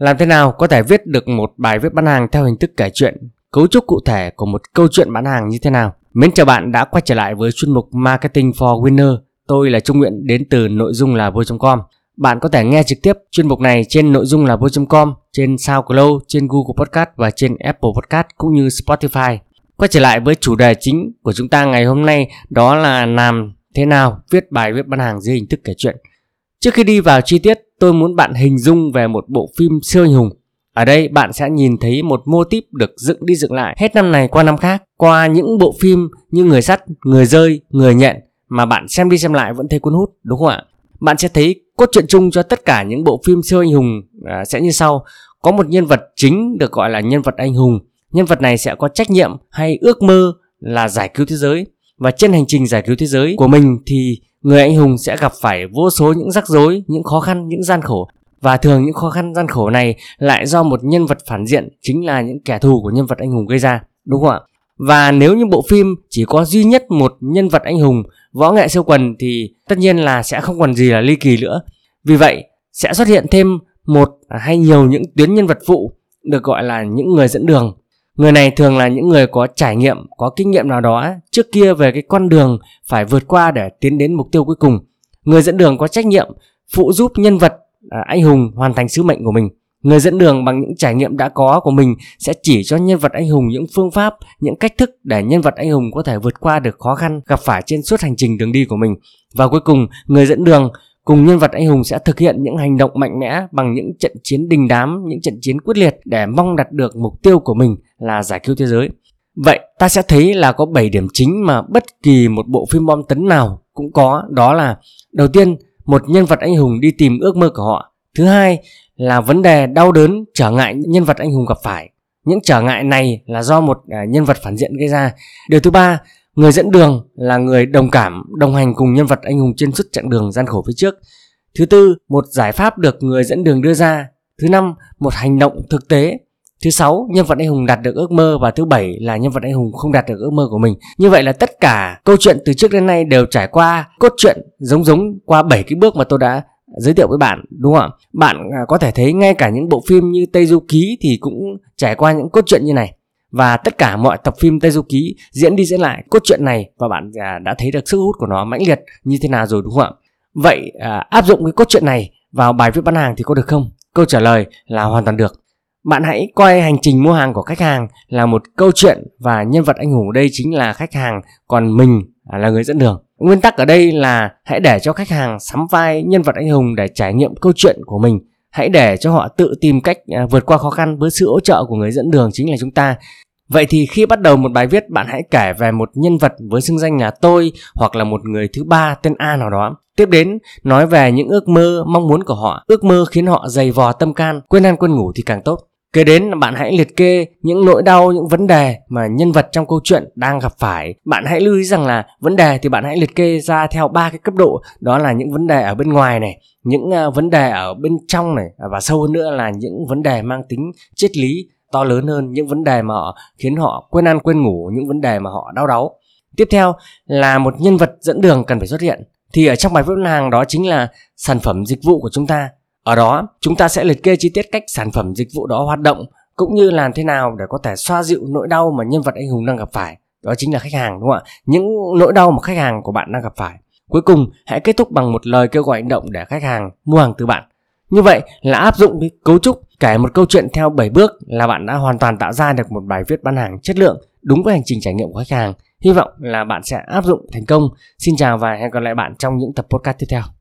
Làm thế nào có thể viết được một bài viết bán hàng theo hình thức kể chuyện, cấu trúc cụ thể của một câu chuyện bán hàng như thế nào? Mến chào bạn đã quay trở lại với chuyên mục Marketing for Winner. Tôi là Trung Nguyễn đến từ nội dung là vui.com. Bạn có thể nghe trực tiếp chuyên mục này trên nội dung là vui.com, trên SoundCloud, trên Google Podcast và trên Apple Podcast cũng như Spotify. Quay trở lại với chủ đề chính của chúng ta ngày hôm nay đó là làm thế nào viết bài viết bán hàng dưới hình thức kể chuyện. Trước khi đi vào chi tiết, tôi muốn bạn hình dung về một bộ phim siêu anh hùng. Ở đây bạn sẽ nhìn thấy một mô típ được dựng đi dựng lại hết năm này qua năm khác qua những bộ phim như Người sắt, Người rơi, Người nhện mà bạn xem đi xem lại vẫn thấy cuốn hút đúng không ạ? Bạn sẽ thấy cốt truyện chung cho tất cả những bộ phim siêu anh hùng à, sẽ như sau. Có một nhân vật chính được gọi là nhân vật anh hùng. Nhân vật này sẽ có trách nhiệm hay ước mơ là giải cứu thế giới. Và trên hành trình giải cứu thế giới của mình thì người anh hùng sẽ gặp phải vô số những rắc rối, những khó khăn, những gian khổ và thường những khó khăn gian khổ này lại do một nhân vật phản diện chính là những kẻ thù của nhân vật anh hùng gây ra, đúng không ạ? Và nếu như bộ phim chỉ có duy nhất một nhân vật anh hùng võ nghệ siêu quần thì tất nhiên là sẽ không còn gì là ly kỳ nữa. Vì vậy sẽ xuất hiện thêm một hay nhiều những tuyến nhân vật phụ được gọi là những người dẫn đường Người này thường là những người có trải nghiệm, có kinh nghiệm nào đó trước kia về cái con đường phải vượt qua để tiến đến mục tiêu cuối cùng. Người dẫn đường có trách nhiệm phụ giúp nhân vật à, anh hùng hoàn thành sứ mệnh của mình. Người dẫn đường bằng những trải nghiệm đã có của mình sẽ chỉ cho nhân vật anh hùng những phương pháp, những cách thức để nhân vật anh hùng có thể vượt qua được khó khăn gặp phải trên suốt hành trình đường đi của mình. Và cuối cùng, người dẫn đường cùng nhân vật anh hùng sẽ thực hiện những hành động mạnh mẽ bằng những trận chiến đình đám, những trận chiến quyết liệt để mong đạt được mục tiêu của mình là giải cứu thế giới. Vậy ta sẽ thấy là có 7 điểm chính mà bất kỳ một bộ phim bom tấn nào cũng có, đó là đầu tiên, một nhân vật anh hùng đi tìm ước mơ của họ. Thứ hai là vấn đề đau đớn trở ngại nhân vật anh hùng gặp phải. Những trở ngại này là do một à, nhân vật phản diện gây ra. Điều thứ ba Người dẫn đường là người đồng cảm, đồng hành cùng nhân vật anh hùng trên suốt chặng đường gian khổ phía trước. Thứ tư, một giải pháp được người dẫn đường đưa ra. Thứ năm, một hành động thực tế. Thứ sáu, nhân vật anh hùng đạt được ước mơ và thứ bảy là nhân vật anh hùng không đạt được ước mơ của mình. Như vậy là tất cả câu chuyện từ trước đến nay đều trải qua cốt truyện giống giống qua bảy cái bước mà tôi đã giới thiệu với bạn đúng không ạ? Bạn à, có thể thấy ngay cả những bộ phim như Tây Du Ký thì cũng trải qua những cốt truyện như này và tất cả mọi tập phim Tây Du Ký diễn đi diễn lại cốt truyện này và bạn à, đã thấy được sức hút của nó mãnh liệt như thế nào rồi đúng không ạ? Vậy à, áp dụng cái cốt truyện này vào bài viết bán hàng thì có được không? Câu trả lời là hoàn toàn được. Bạn hãy coi hành trình mua hàng của khách hàng là một câu chuyện và nhân vật anh hùng ở đây chính là khách hàng, còn mình à, là người dẫn đường. Nguyên tắc ở đây là hãy để cho khách hàng sắm vai nhân vật anh hùng để trải nghiệm câu chuyện của mình hãy để cho họ tự tìm cách à, vượt qua khó khăn với sự hỗ trợ của người dẫn đường chính là chúng ta Vậy thì khi bắt đầu một bài viết bạn hãy kể về một nhân vật với xưng danh là tôi hoặc là một người thứ ba tên A nào đó. Tiếp đến nói về những ước mơ, mong muốn của họ. Ước mơ khiến họ dày vò tâm can, quên ăn quên ngủ thì càng tốt. Kế đến là bạn hãy liệt kê những nỗi đau, những vấn đề mà nhân vật trong câu chuyện đang gặp phải. Bạn hãy lưu ý rằng là vấn đề thì bạn hãy liệt kê ra theo ba cái cấp độ, đó là những vấn đề ở bên ngoài này, những à, vấn đề ở bên trong này à, và sâu hơn nữa là những vấn đề mang tính triết lý to lớn hơn, những vấn đề mà họ khiến họ quên ăn quên ngủ, những vấn đề mà họ đau đáu. Tiếp theo là một nhân vật dẫn đường cần phải xuất hiện. Thì ở trong bài viết hàng đó chính là sản phẩm dịch vụ của chúng ta ở đó, chúng ta sẽ liệt kê chi tiết cách sản phẩm dịch vụ đó hoạt động cũng như làm thế nào để có thể xoa dịu nỗi đau mà nhân vật anh hùng đang gặp phải. Đó chính là khách hàng đúng không ạ? Những nỗi đau mà khách hàng của bạn đang gặp phải. Cuối cùng, hãy kết thúc bằng một lời kêu gọi hành động để khách hàng mua hàng từ bạn. Như vậy là áp dụng cái cấu trúc kể một câu chuyện theo 7 bước là bạn đã hoàn toàn tạo ra được một bài viết bán hàng chất lượng đúng với hành trình trải nghiệm của khách hàng. Hy vọng là bạn sẽ áp dụng thành công. Xin chào và hẹn gặp lại bạn trong những tập podcast tiếp theo.